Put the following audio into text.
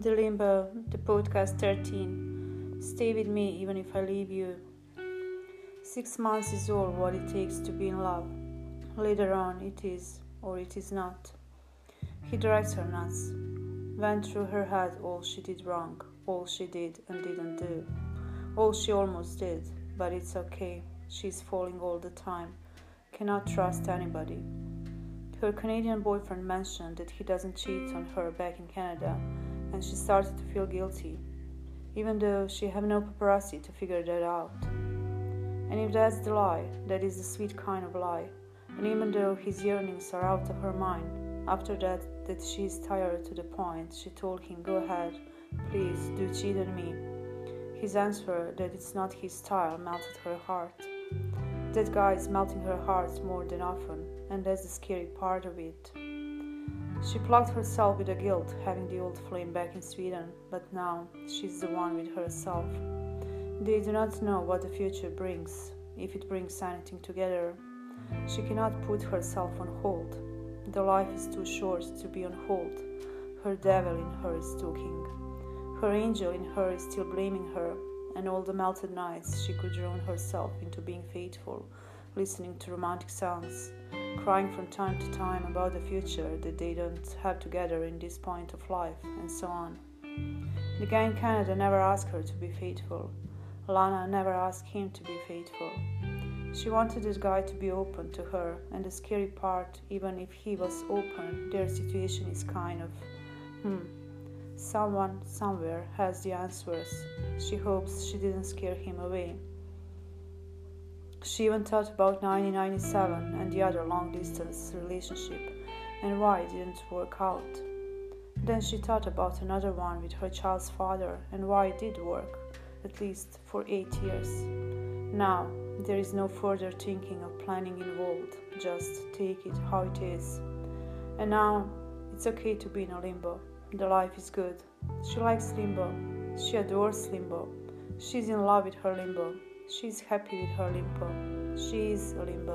The Limbo, the podcast 13. Stay with me even if I leave you. Six months is all what it takes to be in love. Later on, it is, or it is not. He drives her nuts. Went through her head all she did wrong, all she did and didn't do, all she almost did, but it's okay. She's falling all the time. Cannot trust anybody. Her Canadian boyfriend mentioned that he doesn't cheat on her back in Canada and she started to feel guilty, even though she had no paparazzi to figure that out. And if that's the lie, that is the sweet kind of lie, and even though his yearnings are out of her mind, after that, that she is tired to the point, she told him, Go ahead, please, do cheat on me. His answer that it's not his style melted her heart. That guy is melting her heart more than often, and that's the scary part of it. She plucked herself with the guilt, having the old flame back in Sweden, but now she's the one with herself. They do not know what the future brings, if it brings anything together. She cannot put herself on hold. The life is too short to be on hold. Her devil in her is talking. Her angel in her is still blaming her, and all the melted nights she could drown herself into being faithful, listening to romantic songs, crying from time to time about the future that they don't have together in this point of life, and so on. The guy in Canada never asked her to be faithful. Lana never asked him to be faithful. She wanted this guy to be open to her, and the scary part, even if he was open, their situation is kind of, hmm, someone somewhere has the answers. She hopes she didn't scare him away. She even thought about 1997 and the other long distance relationship and why it didn't work out. Then she thought about another one with her child's father and why it did work, at least for eight years. Now, there is no further thinking or planning involved, just take it how it is. And now, it's okay to be in a limbo. The life is good. She likes limbo. She adores limbo. She's in love with her limbo. She's happy with her limbo. She is a limbo.